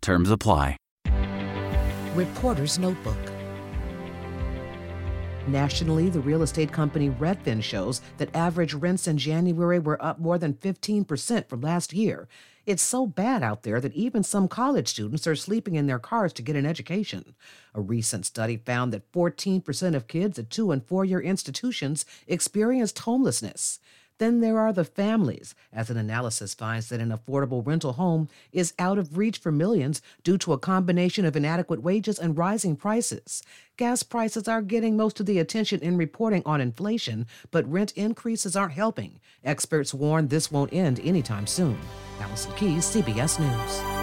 Terms apply. Reporter's Notebook. Nationally, the real estate company Redfin shows that average rents in January were up more than 15% from last year. It's so bad out there that even some college students are sleeping in their cars to get an education. A recent study found that 14% of kids at two and four year institutions experienced homelessness. Then there are the families, as an analysis finds that an affordable rental home is out of reach for millions due to a combination of inadequate wages and rising prices. Gas prices are getting most of the attention in reporting on inflation, but rent increases aren't helping. Experts warn this won't end anytime soon. Allison Keyes, CBS News.